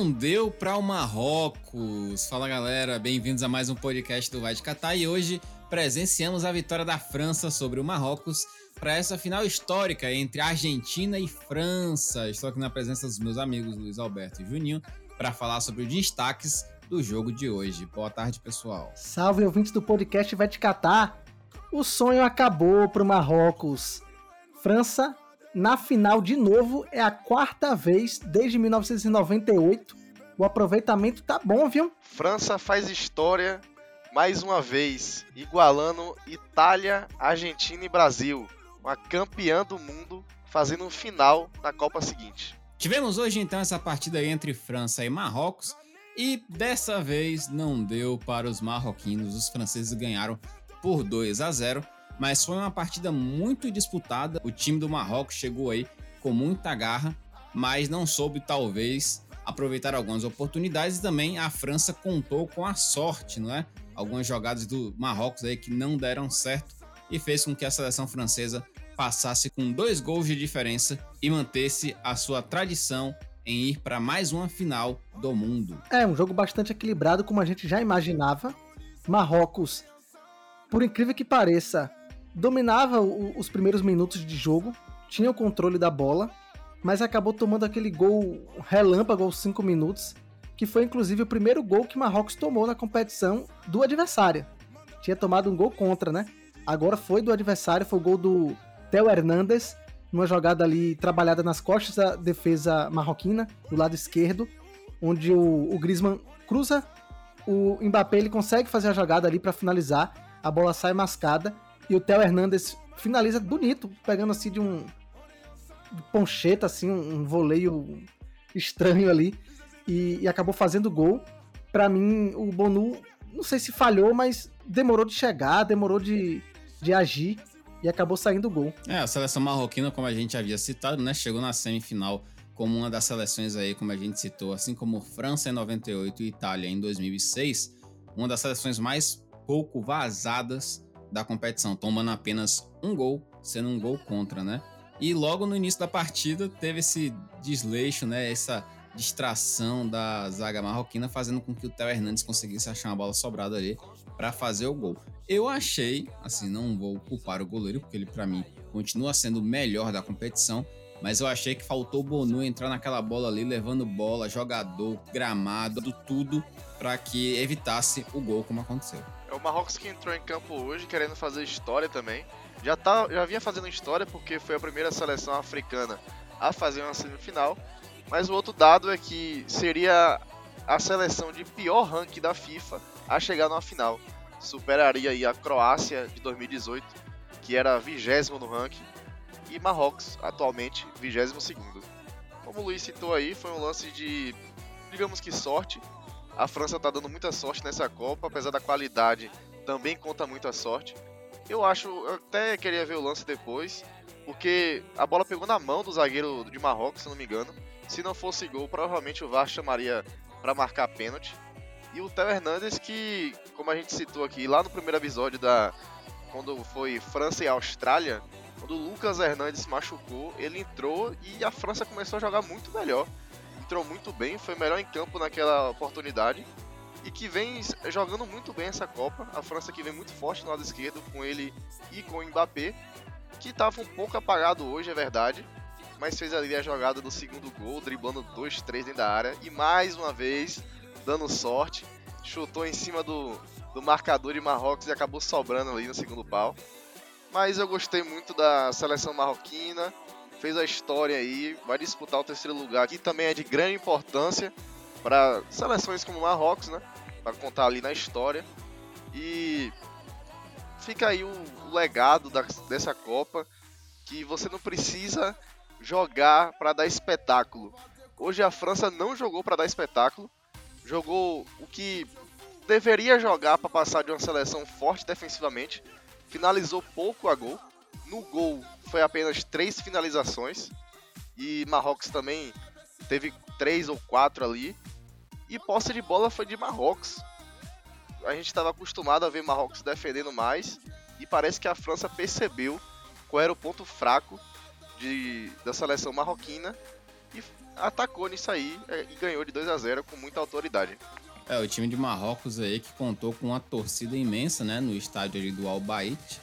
não deu para o Marrocos. Fala galera, bem-vindos a mais um podcast do Vai de Catar e hoje presenciamos a vitória da França sobre o Marrocos para essa final histórica entre Argentina e França. Estou aqui na presença dos meus amigos Luiz Alberto e Juninho para falar sobre os destaques do jogo de hoje. Boa tarde, pessoal. Salve, ouvintes do podcast Vai Te Catar. O sonho acabou para o Marrocos. França na final de novo é a quarta vez desde 1998. O aproveitamento tá bom, viu? França faz história mais uma vez, igualando Itália, Argentina e Brasil. Uma campeã do mundo fazendo um final na Copa seguinte. Tivemos hoje então essa partida entre França e Marrocos e dessa vez não deu para os marroquinos. Os franceses ganharam por 2 a 0, mas foi uma partida muito disputada. O time do Marrocos chegou aí com muita garra, mas não soube talvez aproveitar algumas oportunidades e também a França contou com a sorte, não é? Algumas jogadas do Marrocos aí que não deram certo e fez com que a seleção francesa passasse com dois gols de diferença e mantesse a sua tradição em ir para mais uma final do mundo. É um jogo bastante equilibrado, como a gente já imaginava. Marrocos, por incrível que pareça, dominava o, os primeiros minutos de jogo, tinha o controle da bola, mas acabou tomando aquele gol relâmpago aos 5 minutos, que foi inclusive o primeiro gol que Marrocos tomou na competição do adversário. Tinha tomado um gol contra, né? Agora foi do adversário, foi o gol do Theo Hernandes, numa jogada ali trabalhada nas costas da defesa marroquina, do lado esquerdo, onde o, o Griezmann cruza, o Mbappé ele consegue fazer a jogada ali para finalizar, a bola sai mascada e o Theo Hernandes finaliza bonito, pegando assim de um poncheta, assim, um, voleio estranho ali e, e acabou fazendo gol. Para mim, o Bonu, não sei se falhou, mas demorou de chegar, demorou de, de agir e acabou saindo o gol. É, a seleção marroquina, como a gente havia citado, né, chegou na semifinal como uma das seleções aí, como a gente citou, assim como França em 98 e Itália em 2006, uma das seleções mais pouco vazadas da competição, tomando apenas um gol, sendo um gol contra, né? E logo no início da partida teve esse desleixo, né? Essa distração da zaga marroquina, fazendo com que o Theo Hernandes conseguisse achar uma bola sobrada ali para fazer o gol. Eu achei, assim, não vou culpar o goleiro, porque ele para mim continua sendo o melhor da competição, mas eu achei que faltou o Bonu entrar naquela bola ali, levando bola, jogador, gramado, tudo, para que evitasse o gol como aconteceu. É o Marrocos que entrou em campo hoje querendo fazer história também. Já, tá, já vinha fazendo história porque foi a primeira seleção africana a fazer uma semifinal. Mas o outro dado é que seria a seleção de pior ranking da FIFA a chegar numa final. Superaria a Croácia de 2018, que era vigésimo no ranking, e Marrocos, atualmente 22 Como o Luiz citou aí, foi um lance de, digamos que sorte. A França está dando muita sorte nessa Copa, apesar da qualidade, também conta muito a sorte. Eu acho, eu até queria ver o lance depois, porque a bola pegou na mão do zagueiro de Marrocos, se não me engano. Se não fosse gol, provavelmente o VAR chamaria para marcar pênalti. E o Theo Hernandes, que, como a gente citou aqui, lá no primeiro episódio da quando foi França e Austrália, quando o Lucas Hernandes se machucou, ele entrou e a França começou a jogar muito melhor. Entrou muito bem, foi melhor em campo naquela oportunidade. E que vem jogando muito bem essa Copa. A França que vem muito forte no lado esquerdo com ele e com o Mbappé. Que estava um pouco apagado hoje, é verdade. Mas fez ali a jogada do segundo gol, driblando 2, 3 dentro da área. E mais uma vez, dando sorte. Chutou em cima do, do marcador de Marrocos e acabou sobrando ali no segundo pau. Mas eu gostei muito da seleção marroquina. Fez a história aí, vai disputar o terceiro lugar, que também é de grande importância para seleções como Marrocos, né? Para contar ali na história. E fica aí o, o legado da, dessa Copa, que você não precisa jogar para dar espetáculo. Hoje a França não jogou para dar espetáculo, jogou o que deveria jogar para passar de uma seleção forte defensivamente, finalizou pouco a gol. No gol foi apenas três finalizações. E Marrocos também teve três ou quatro ali. E posse de bola foi de Marrocos. A gente estava acostumado a ver Marrocos defendendo mais. E parece que a França percebeu qual era o ponto fraco de, da seleção marroquina. e atacou nisso aí é, e ganhou de 2 a 0 com muita autoridade. É, o time de Marrocos aí que contou com uma torcida imensa, né, no estádio ali do Al Bait.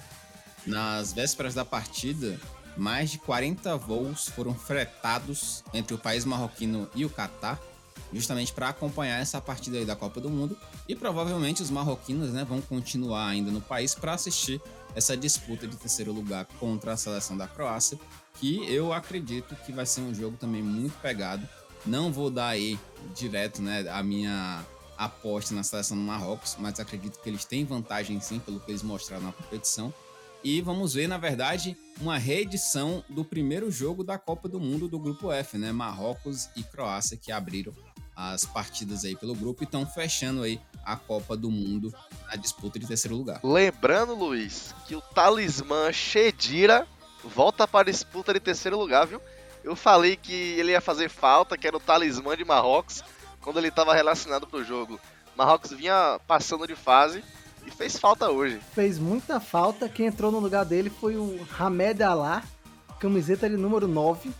Nas vésperas da partida, mais de 40 voos foram fretados entre o país marroquino e o Catar, justamente para acompanhar essa partida aí da Copa do Mundo. E provavelmente os marroquinos, né, vão continuar ainda no país para assistir essa disputa de terceiro lugar contra a seleção da Croácia, que eu acredito que vai ser um jogo também muito pegado. Não vou dar aí direto, né, a minha aposta na seleção do Marrocos, mas acredito que eles têm vantagem sim pelo que eles mostraram na competição. E vamos ver, na verdade, uma reedição do primeiro jogo da Copa do Mundo do Grupo F, né? Marrocos e Croácia que abriram as partidas aí pelo grupo e estão fechando aí a Copa do Mundo na disputa de terceiro lugar. Lembrando, Luiz, que o talismã Shedira volta para a disputa de terceiro lugar, viu? Eu falei que ele ia fazer falta, que era o talismã de Marrocos quando ele estava relacionado pro jogo. Marrocos vinha passando de fase e fez falta hoje. Fez muita falta. Quem entrou no lugar dele foi o Hamed Alá, camiseta de número 9,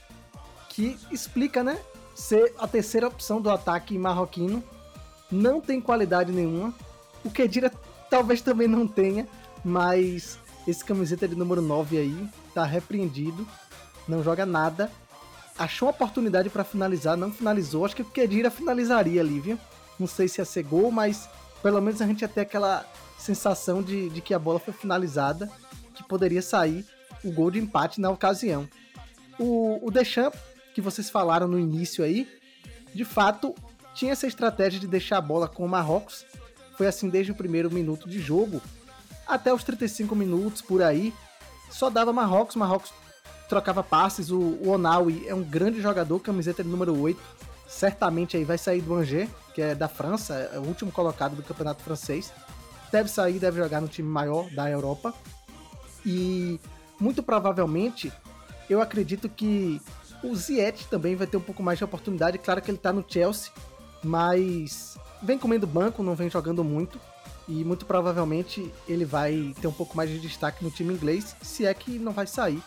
que explica, né? Ser a terceira opção do ataque marroquino. Não tem qualidade nenhuma. O Kedira talvez também não tenha, mas esse camiseta de número 9 aí tá repreendido, não joga nada achou a oportunidade para finalizar, não finalizou. Acho que o Kedira finalizaria ali, viu? Não sei se ia ser gol, mas pelo menos a gente ia ter aquela sensação de, de que a bola foi finalizada, que poderia sair o gol de empate na ocasião. O, o Deschamps, que vocês falaram no início aí, de fato tinha essa estratégia de deixar a bola com o Marrocos. Foi assim desde o primeiro minuto de jogo até os 35 minutos por aí. Só dava Marrocos, Marrocos trocava passes. O, o é um grande jogador, camiseta número 8. Certamente aí vai sair do Angers, que é da França, é o último colocado do campeonato francês. Deve sair, deve jogar no time maior da Europa. E muito provavelmente, eu acredito que o Ziyech também vai ter um pouco mais de oportunidade. Claro que ele tá no Chelsea, mas vem comendo banco, não vem jogando muito. E muito provavelmente ele vai ter um pouco mais de destaque no time inglês, se é que não vai sair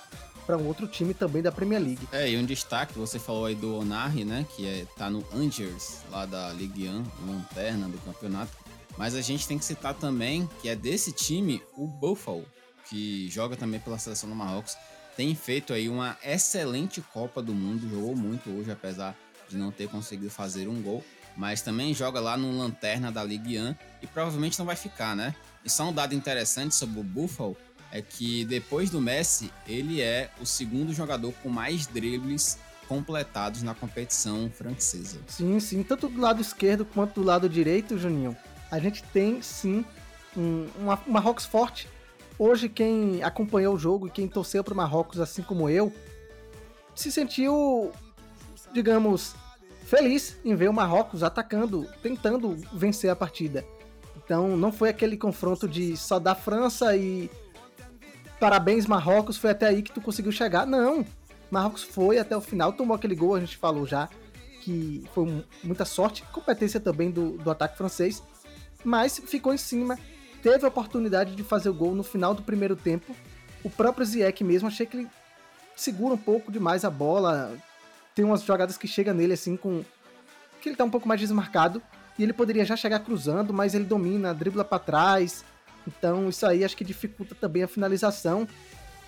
para um outro time também da Premier League. É, e um destaque, você falou aí do Onari, né, que é, tá no Angers, lá da Ligue 1, lanterna do campeonato. Mas a gente tem que citar também que é desse time o Buffalo, que joga também pela seleção do Marrocos. Tem feito aí uma excelente Copa do Mundo, jogou muito hoje, apesar de não ter conseguido fazer um gol. Mas também joga lá no Lanterna da Ligue 1 e provavelmente não vai ficar, né? E só um dado interessante sobre o Buffalo é que depois do Messi, ele é o segundo jogador com mais dribles completados na competição francesa. Sim, sim, tanto do lado esquerdo quanto do lado direito, Juninho. A gente tem sim um, uma, Marrocos forte. Hoje, quem acompanhou o jogo e quem torceu para o Marrocos, assim como eu, se sentiu, digamos, feliz em ver o Marrocos atacando, tentando vencer a partida. Então, não foi aquele confronto de só da França e parabéns Marrocos, foi até aí que tu conseguiu chegar. Não, Marrocos foi até o final, tomou aquele gol, a gente falou já, que foi muita sorte, competência também do, do ataque francês, mas ficou em cima, teve a oportunidade de fazer o gol no final do primeiro tempo. O próprio Ziyech mesmo, achei que ele segura um pouco demais a bola, tem umas jogadas que chega nele assim com que ele tá um pouco mais desmarcado e ele poderia já chegar cruzando, mas ele domina, dribla para trás, então isso aí acho que dificulta também a finalização,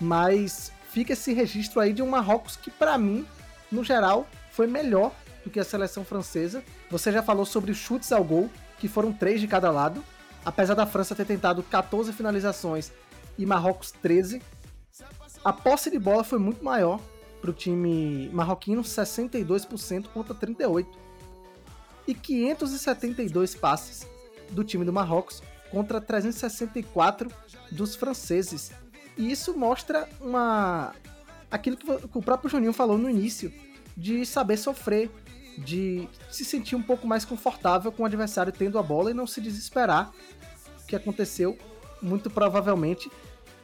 mas fica esse registro aí de um Marrocos que para mim, no geral, foi melhor do que a seleção francesa. Você já falou sobre os chutes ao gol, que foram três de cada lado. Apesar da França ter tentado 14 finalizações e Marrocos 13, a posse de bola foi muito maior para o time marroquino, 62% contra 38%. E 572 passes do time do Marrocos contra 364 dos franceses. E isso mostra uma aquilo que o próprio Juninho falou no início, de saber sofrer, de se sentir um pouco mais confortável com o adversário tendo a bola e não se desesperar, o que aconteceu muito provavelmente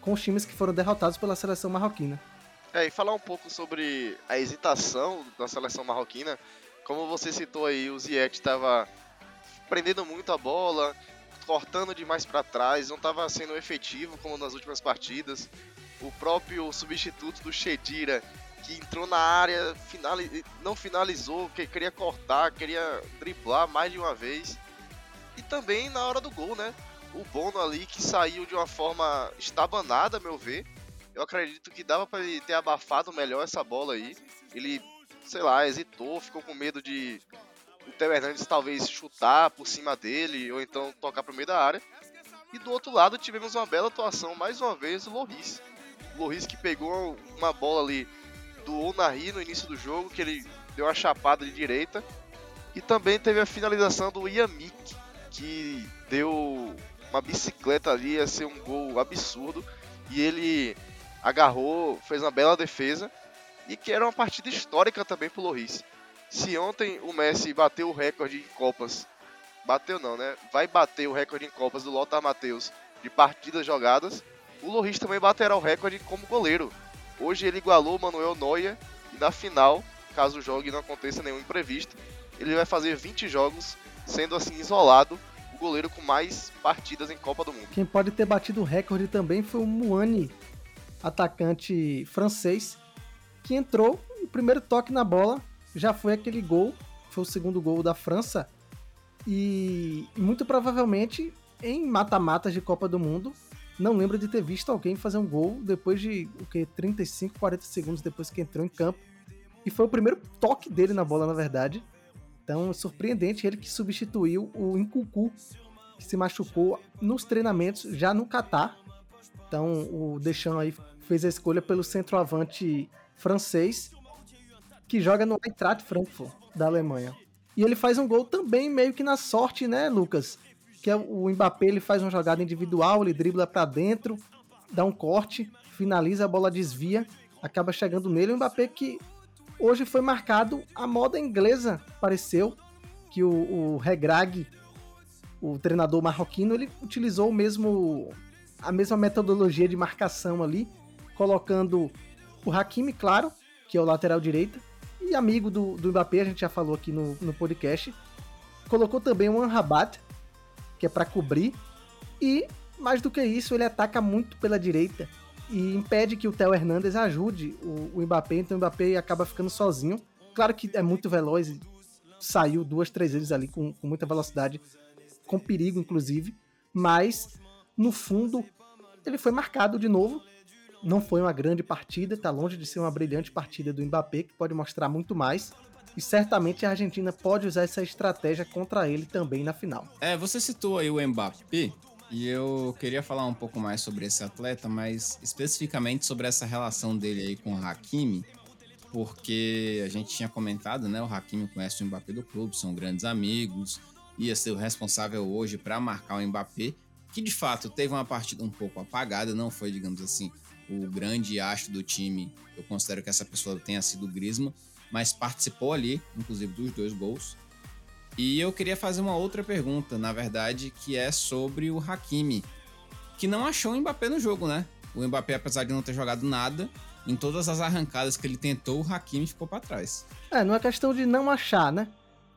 com os times que foram derrotados pela seleção marroquina. É, e falar um pouco sobre a hesitação da seleção marroquina, como você citou aí, o Ziyech estava prendendo muito a bola, cortando demais para trás, não estava sendo efetivo como nas últimas partidas. O próprio substituto do Shedira que entrou na área, finali não finalizou, que queria cortar, queria driblar mais de uma vez. E também na hora do gol, né? O Bono ali que saiu de uma forma estabanada, a meu ver. Eu acredito que dava para ele ter abafado melhor essa bola aí. Ele, sei lá, hesitou, ficou com medo de o Theo Hernandes talvez chutar por cima dele ou então tocar para o meio da área. E do outro lado tivemos uma bela atuação mais uma vez do Loris. O Loris que pegou uma bola ali do Onari no início do jogo, que ele deu uma chapada de direita. E também teve a finalização do Yamik, que deu uma bicicleta ali, ia ser um gol absurdo. E ele agarrou, fez uma bela defesa. E que era uma partida histórica também pro Loris. Se ontem o Messi bateu o recorde em Copas, bateu não, né? Vai bater o recorde em Copas do Lothar Matheus de partidas jogadas, o Loris também baterá o recorde como goleiro. Hoje ele igualou o Manuel Neuer e na final, caso o jogo não aconteça nenhum imprevisto, ele vai fazer 20 jogos, sendo assim isolado o goleiro com mais partidas em Copa do Mundo. Quem pode ter batido o recorde também foi o Muani, atacante francês, que entrou, o primeiro toque na bola já foi aquele gol, foi o segundo gol da França, e muito provavelmente em mata-matas de Copa do Mundo, não lembro de ter visto alguém fazer um gol depois de o que 35, 40 segundos depois que entrou em campo. E foi o primeiro toque dele na bola, na verdade. Então, surpreendente ele que substituiu o Incucu, que se machucou nos treinamentos já no Catar. Então, o Deschamps aí fez a escolha pelo centroavante francês, que joga no Eintracht Frankfurt, da Alemanha. E ele faz um gol também meio que na sorte, né, Lucas? Que é o Mbappé ele faz uma jogada individual, ele dribla para dentro, dá um corte, finaliza, a bola desvia, acaba chegando nele. O Mbappé que hoje foi marcado a moda inglesa, pareceu que o, o Regrag, o treinador marroquino, ele utilizou o mesmo a mesma metodologia de marcação ali, colocando o Hakimi, claro, que é o lateral direito, e amigo do, do Mbappé, a gente já falou aqui no, no podcast, colocou também o Anrabat, que é para cobrir. E, mais do que isso, ele ataca muito pela direita e impede que o Theo Hernandes ajude o, o Mbappé, então o Mbappé acaba ficando sozinho. Claro que é muito veloz, saiu duas, três vezes ali com, com muita velocidade, com perigo inclusive, mas no fundo ele foi marcado de novo. Não foi uma grande partida, tá longe de ser uma brilhante partida do Mbappé, que pode mostrar muito mais. E certamente a Argentina pode usar essa estratégia contra ele também na final. É, você citou aí o Mbappé. E eu queria falar um pouco mais sobre esse atleta, mas especificamente sobre essa relação dele aí com o Hakimi, porque a gente tinha comentado, né? O Hakimi conhece o Mbappé do clube, são grandes amigos, ia ser o responsável hoje para marcar o Mbappé, que de fato teve uma partida um pouco apagada, não foi, digamos assim, o grande astro do time. Eu considero que essa pessoa tenha sido o Griezmann, mas participou ali, inclusive, dos dois gols. E eu queria fazer uma outra pergunta, na verdade, que é sobre o Hakimi, que não achou o Mbappé no jogo, né? O Mbappé, apesar de não ter jogado nada, em todas as arrancadas que ele tentou, o Hakimi ficou para trás. É, não é questão de não achar, né?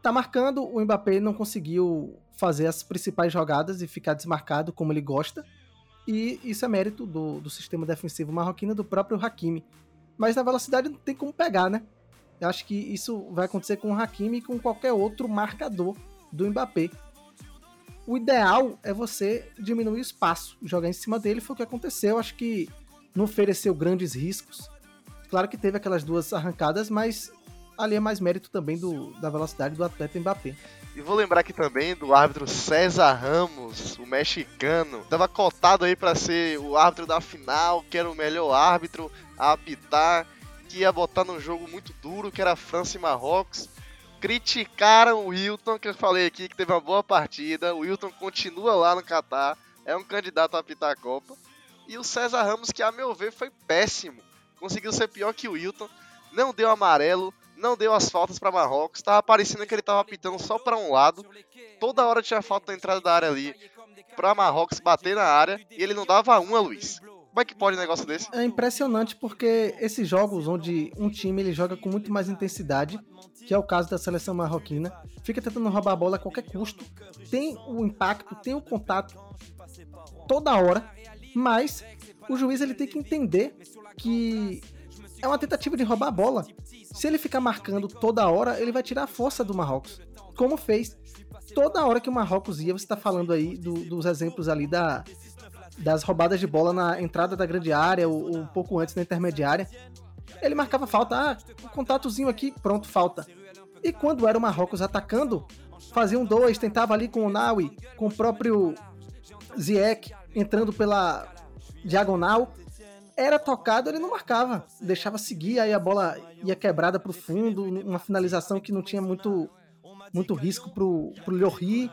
Tá marcando, o Mbappé não conseguiu fazer as principais jogadas e ficar desmarcado como ele gosta. E isso é mérito do, do sistema defensivo marroquino do próprio Hakimi. Mas na velocidade não tem como pegar, né? Eu acho que isso vai acontecer com o Hakimi e com qualquer outro marcador do Mbappé. O ideal é você diminuir o espaço, jogar em cima dele, foi o que aconteceu. Acho que não ofereceu grandes riscos. Claro que teve aquelas duas arrancadas, mas ali é mais mérito também do, da velocidade do atleta Mbappé. E vou lembrar aqui também do árbitro César Ramos, o mexicano. Tava cotado aí para ser o árbitro da final, que era o melhor árbitro a apitar que ia botar num jogo muito duro, que era França e Marrocos. Criticaram o Wilton, que eu falei aqui que teve uma boa partida. O Wilton continua lá no Catar, é um candidato a apitar a Copa. E o César Ramos, que a meu ver foi péssimo, conseguiu ser pior que o Wilton, não deu amarelo, não deu as faltas para Marrocos, tava parecendo que ele tava apitando só para um lado. Toda hora tinha falta na entrada da área ali para Marrocos bater na área e ele não dava uma, Luiz. Como é que pode um negócio desse? É impressionante porque esses jogos onde um time ele joga com muito mais intensidade, que é o caso da seleção marroquina, fica tentando roubar a bola a qualquer custo, tem o impacto, tem o contato toda hora, mas o juiz ele tem que entender que é uma tentativa de roubar a bola. Se ele ficar marcando toda hora, ele vai tirar a força do Marrocos. Como fez. Toda hora que o Marrocos ia, você está falando aí do, dos exemplos ali da, das roubadas de bola na entrada da grande área, ou um pouco antes na intermediária. Ele marcava falta, ah, um contatozinho aqui, pronto, falta. E quando era o Marrocos atacando, fazia um dois, tentava ali com o Naui, com o próprio Ziyech entrando pela diagonal, era tocado, ele não marcava, deixava seguir, aí a bola ia quebrada para o fundo, uma finalização que não tinha muito, muito risco pro, pro Llori,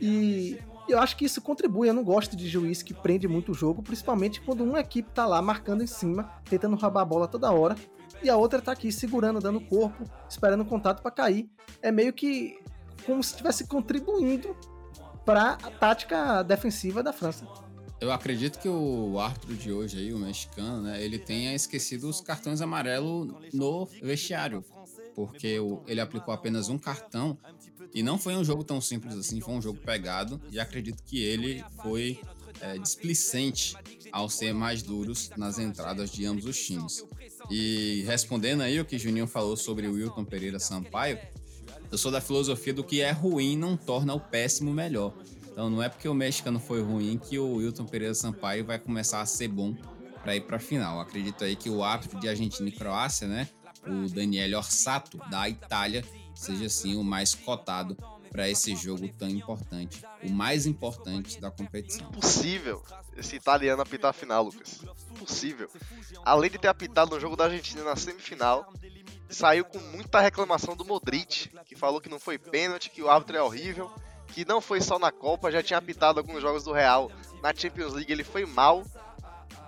e eu acho que isso contribui, eu não gosto de juiz que prende muito o jogo, principalmente quando uma equipe tá lá marcando em cima, tentando roubar a bola toda hora, e a outra tá aqui segurando, dando corpo, esperando o contato para cair. É meio que como se estivesse contribuindo para a tática defensiva da França. Eu acredito que o árbitro de hoje aí, o mexicano, né, ele tenha esquecido os cartões amarelos no vestiário, porque ele aplicou apenas um cartão e não foi um jogo tão simples assim, foi um jogo pegado e acredito que ele foi é, displicente ao ser mais duros nas entradas de ambos os times. E respondendo aí o que Juninho falou sobre o Wilton Pereira Sampaio, eu sou da filosofia do que é ruim não torna o péssimo melhor. Então não é porque o mexicano foi ruim que o Wilton Pereira Sampaio vai começar a ser bom para ir para a final. Acredito aí que o árbitro de Argentina e Croácia, né, o Daniel Orsato da Itália, seja assim o mais cotado para esse jogo tão importante, o mais importante da competição. Impossível esse italiano apitar a final, Lucas. Impossível. Além de ter apitado no jogo da Argentina na semifinal, saiu com muita reclamação do Modric, que falou que não foi pênalti, que o árbitro é horrível que não foi só na Copa, já tinha apitado alguns jogos do Real. Na Champions League ele foi mal.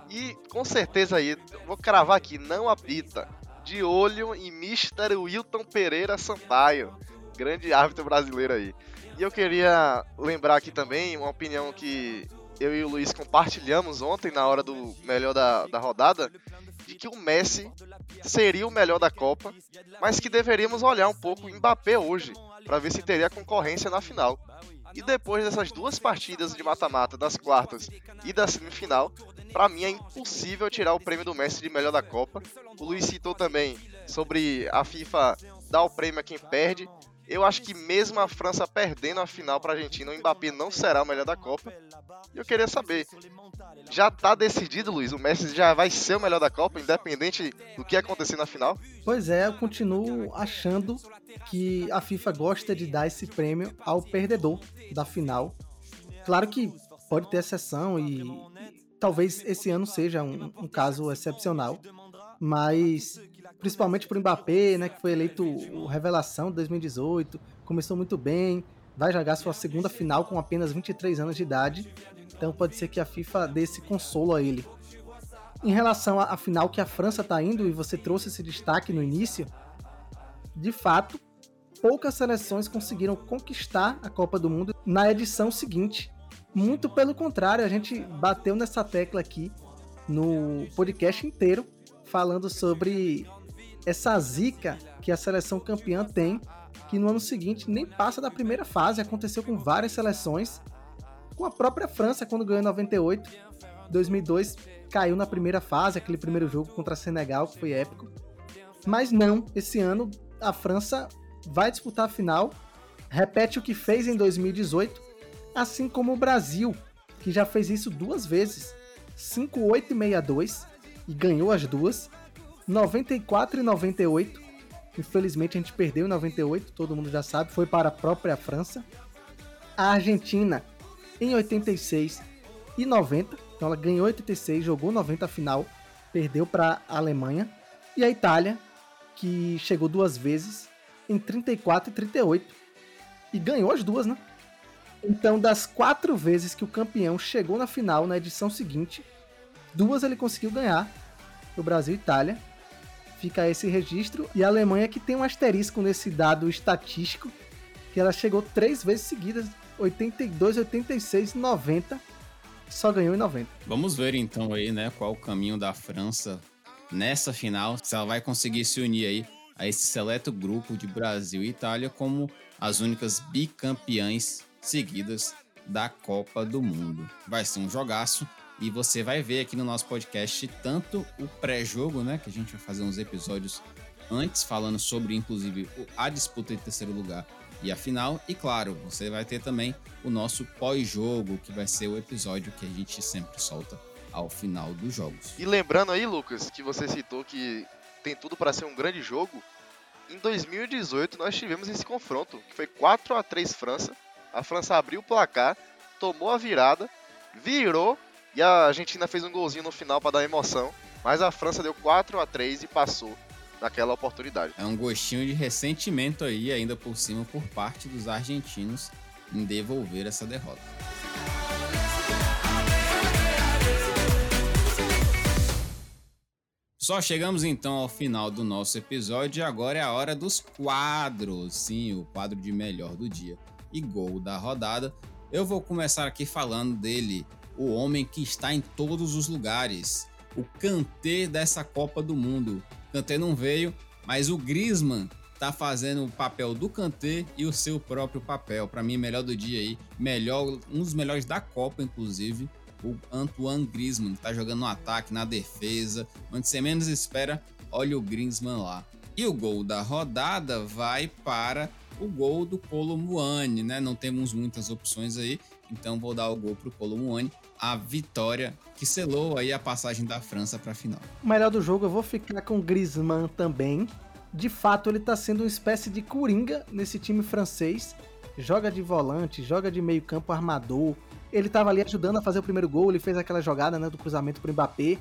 E com certeza aí, vou cravar aqui, não apita. De olho em Mr. Wilton Pereira Sampaio, grande árbitro brasileiro aí. E eu queria lembrar aqui também uma opinião que eu e o Luiz compartilhamos ontem na hora do melhor da, da rodada, de que o Messi seria o melhor da Copa, mas que deveríamos olhar um pouco o Mbappé hoje, para ver se teria concorrência na final. E depois dessas duas partidas de mata-mata das quartas e da semifinal, para mim é impossível tirar o prêmio do Messi de melhor da Copa. O Luiz citou também sobre a FIFA dar o prêmio a quem perde. Eu acho que mesmo a França perdendo a final para a Argentina, o Mbappé não será o melhor da Copa. E eu queria saber, já tá decidido, Luiz? O Messi já vai ser o melhor da Copa, independente do que acontecer na final? Pois é, eu continuo achando que a FIFA gosta de dar esse prêmio ao perdedor da final. Claro que pode ter exceção e talvez esse ano seja um, um caso excepcional, mas principalmente para o Mbappé, né, que foi eleito o revelação de 2018, começou muito bem, vai jogar sua segunda final com apenas 23 anos de idade, então pode ser que a FIFA dê esse consolo a ele. Em relação à final que a França está indo, e você trouxe esse destaque no início, de fato, poucas seleções conseguiram conquistar a Copa do Mundo na edição seguinte. Muito pelo contrário, a gente bateu nessa tecla aqui no podcast inteiro, falando sobre essa zica que a seleção campeã tem, que no ano seguinte nem passa da primeira fase. Aconteceu com várias seleções, com a própria França, quando ganhou em 98. 2002 caiu na primeira fase, aquele primeiro jogo contra Senegal, que foi épico. Mas não, esse ano a França vai disputar a final, repete o que fez em 2018, assim como o Brasil, que já fez isso duas vezes, 5-8 e 62 e ganhou as duas, 94 e 98. Infelizmente a gente perdeu em 98, todo mundo já sabe, foi para a própria França. A Argentina em 86 e 90, então ela ganhou 86, jogou 90 a final, perdeu para a Alemanha. E a Itália, que chegou duas vezes, em 34 e 38. E ganhou as duas, né? Então, das quatro vezes que o campeão chegou na final na edição seguinte, duas ele conseguiu ganhar. O Brasil e Itália. Fica esse registro. E a Alemanha que tem um asterisco nesse dado estatístico, que ela chegou três vezes seguidas, 82, 86, 90. Só ganhou em 90. Vamos ver então aí, né, qual o caminho da França nessa final, se ela vai conseguir se unir aí a esse seleto grupo de Brasil e Itália como as únicas bicampeãs seguidas da Copa do Mundo. Vai ser um jogaço E você vai ver aqui no nosso podcast tanto o pré-jogo, né? Que a gente vai fazer uns episódios antes, falando sobre, inclusive, a disputa de terceiro lugar e a final. E claro, você vai ter também o nosso pós-jogo, que vai ser o episódio que a gente sempre solta ao final dos jogos. E lembrando aí, Lucas, que você citou que tem tudo para ser um grande jogo. Em 2018 nós tivemos esse confronto, que foi 4 a 3 França. A França abriu o placar, tomou a virada, virou e a Argentina fez um golzinho no final para dar emoção, mas a França deu 4 a 3 e passou naquela oportunidade. É um gostinho de ressentimento aí, ainda por cima, por parte dos argentinos em devolver essa derrota. Só chegamos então ao final do nosso episódio e agora é a hora dos quadros. Sim, o quadro de melhor do dia e gol da rodada. Eu vou começar aqui falando dele, o homem que está em todos os lugares, o Kanté dessa Copa do Mundo. Kanté não veio, mas o Griezmann tá fazendo o papel do Kanté e o seu próprio papel. Para mim, melhor do dia aí, melhor, um dos melhores da Copa, inclusive o Antoine Griezmann, que tá jogando no ataque, na defesa, onde você menos espera, olha o Griezmann lá. E o gol da rodada vai para o gol do Colo Muani, né? Não temos muitas opções aí, então vou dar o gol pro Colo Muani, a vitória que selou aí a passagem da França para a final. Melhor do jogo eu vou ficar com Griezmann também. De fato, ele tá sendo uma espécie de coringa nesse time francês. Joga de volante, joga de meio-campo armador, ele estava ali ajudando a fazer o primeiro gol, ele fez aquela jogada né, do cruzamento para o Mbappé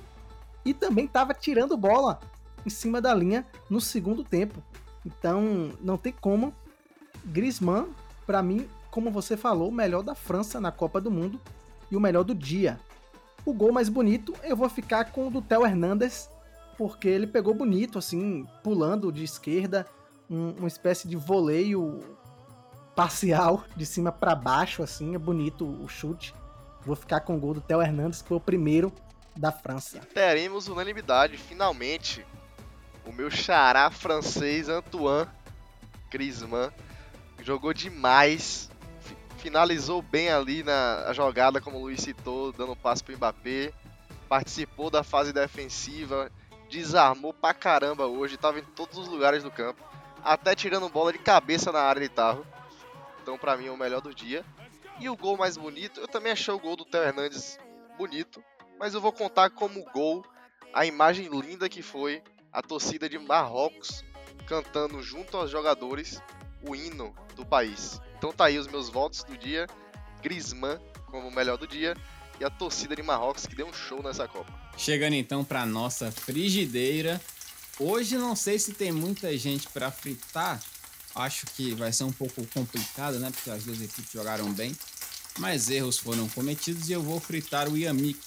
e também estava tirando bola em cima da linha no segundo tempo. Então, não tem como. Griezmann, para mim, como você falou, o melhor da França na Copa do Mundo e o melhor do dia. O gol mais bonito, eu vou ficar com o do Theo Hernandes, porque ele pegou bonito, assim, pulando de esquerda, um, uma espécie de voleio parcial, de cima para baixo, assim, é bonito o chute. Vou ficar com o gol do Theo Hernandes, que foi o primeiro da França. Teremos unanimidade, finalmente. O meu xará francês, Antoine Griezmann, jogou demais. Finalizou bem ali na jogada, como o Luiz citou, dando passe pro Mbappé. Participou da fase defensiva, desarmou pra caramba hoje, tava em todos os lugares do campo. Até tirando bola de cabeça na área de tarro. Então, para mim, é o melhor do dia. E o gol mais bonito, eu também achei o gol do Theo Hernandes bonito, mas eu vou contar como gol a imagem linda que foi a torcida de Marrocos cantando junto aos jogadores o hino do país. Então tá aí os meus votos do dia. Griezmann como o melhor do dia e a torcida de Marrocos que deu um show nessa Copa. Chegando então para nossa frigideira. Hoje não sei se tem muita gente para fritar, Acho que vai ser um pouco complicado, né? Porque as duas equipes jogaram bem. Mas erros foram cometidos e eu vou fritar o Yamik.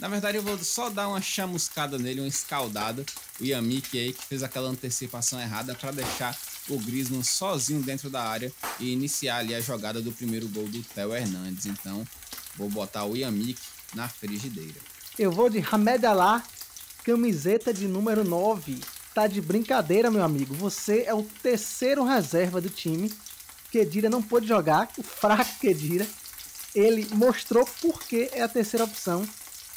Na verdade, eu vou só dar uma chamuscada nele, uma escaldada. O Yamik aí que fez aquela antecipação errada para deixar o Griezmann sozinho dentro da área e iniciar ali a jogada do primeiro gol do Theo Hernandes. Então, vou botar o Yamik na frigideira. Eu vou de Hamed Alá, camiseta de número 9. Tá de brincadeira, meu amigo. Você é o terceiro reserva do time. Kedira não pôde jogar, o fraco Kedira. Ele mostrou por que é a terceira opção.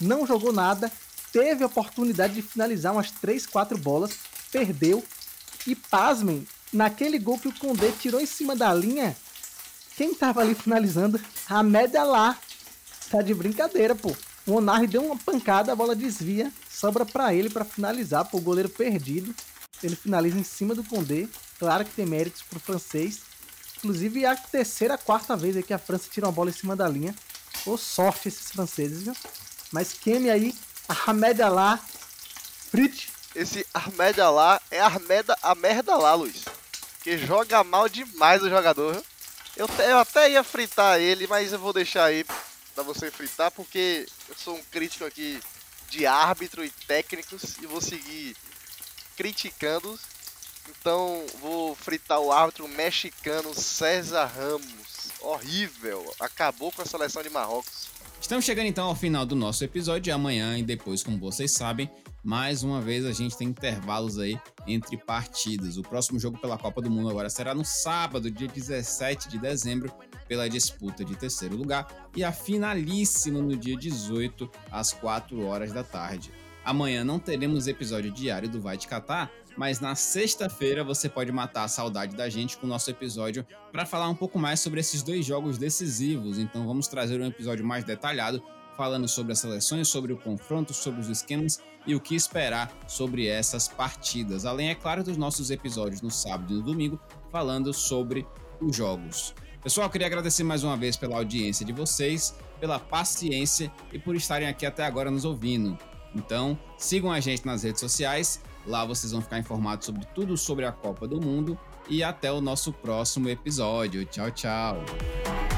Não jogou nada, teve a oportunidade de finalizar umas 3, 4 bolas, perdeu. E pasmem, naquele gol que o Condé tirou em cima da linha, quem tava ali finalizando? A média lá. Tá de brincadeira, pô. O Onari deu uma pancada, a bola desvia, sobra para ele para finalizar, pro goleiro perdido. Ele finaliza em cima do Condé. Claro que tem méritos pro francês. Inclusive é a terceira, a quarta vez que a França tira uma bola em cima da linha. Ô sorte esses franceses, viu? Mas queime aí, Ahmed Alá, Fritz. Esse Ahmed Alá é Ahmed, a merda lá, Luiz. Que joga mal demais o jogador? Eu, eu até ia fritar ele, mas eu vou deixar aí para você fritar, porque eu sou um crítico aqui de árbitro e técnicos e vou seguir criticando. Então vou fritar o árbitro mexicano César Ramos. Horrível, acabou com a seleção de Marrocos. Estamos chegando então ao final do nosso episódio. Amanhã e depois, como vocês sabem, mais uma vez a gente tem intervalos aí entre partidas. O próximo jogo pela Copa do Mundo agora será no sábado, dia 17 de dezembro, pela disputa de terceiro lugar, e a finalíssima no dia 18, às 4 horas da tarde. Amanhã não teremos episódio diário do Vai de Catar, mas na sexta-feira você pode matar a saudade da gente com o nosso episódio para falar um pouco mais sobre esses dois jogos decisivos. Então vamos trazer um episódio mais detalhado falando sobre as seleções, sobre o confronto, sobre os esquemas e o que esperar sobre essas partidas. Além, é claro, dos nossos episódios no sábado e no domingo, falando sobre os jogos. Pessoal, queria agradecer mais uma vez pela audiência de vocês, pela paciência e por estarem aqui até agora nos ouvindo. Então, sigam a gente nas redes sociais, lá vocês vão ficar informados sobre tudo sobre a Copa do Mundo e até o nosso próximo episódio. Tchau, tchau.